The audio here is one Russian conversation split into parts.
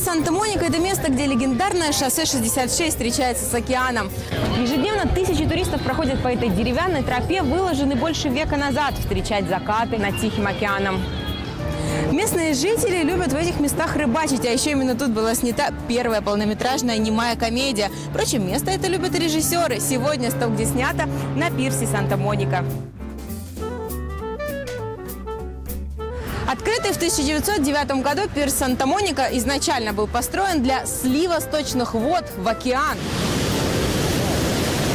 Санта-Моника – это место, где легендарное шоссе 66 встречается с океаном. Ежедневно тысячи туристов проходят по этой деревянной тропе, выложенной больше века назад, встречать закаты над Тихим океаном. Местные жители любят в этих местах рыбачить, а еще именно тут была снята первая полнометражная немая комедия. Впрочем, место это любят режиссеры. Сегодня стол, где снято, на пирсе Санта-Моника. Открытый в 1909 году пирс Санта-Моника изначально был построен для слива сточных вод в океан.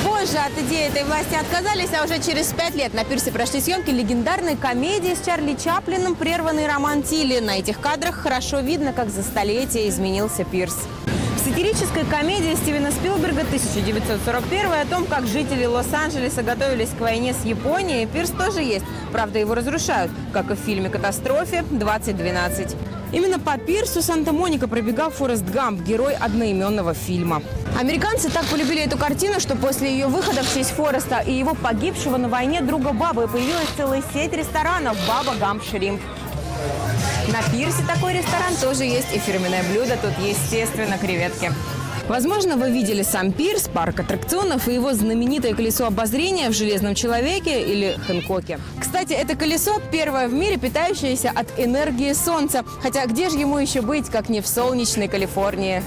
Позже от идеи этой власти отказались, а уже через пять лет на пирсе прошли съемки легендарной комедии с Чарли Чаплином «Прерванный роман Тилли». На этих кадрах хорошо видно, как за столетие изменился пирс. В сатирической комедии Стивена Спилберга 1941 о том, как жители Лос-Анджелеса готовились к войне с Японией, пирс тоже есть. Правда, его разрушают, как и в фильме «Катастрофе» 2012. Именно по пирсу Санта-Моника пробегал Форест Гамп, герой одноименного фильма. Американцы так полюбили эту картину, что после ее выхода в честь Фореста и его погибшего на войне друга Бабы появилась целая сеть ресторанов «Баба Гамп Шримп». На пирсе такой ресторан тоже есть, и фирменное блюдо тут, естественно, креветки. Возможно, вы видели сам пирс, парк аттракционов и его знаменитое колесо обозрения в «Железном человеке» или «Хэнкоке». Кстати, это колесо первое в мире, питающееся от энергии солнца. Хотя где же ему еще быть, как не в солнечной Калифорнии?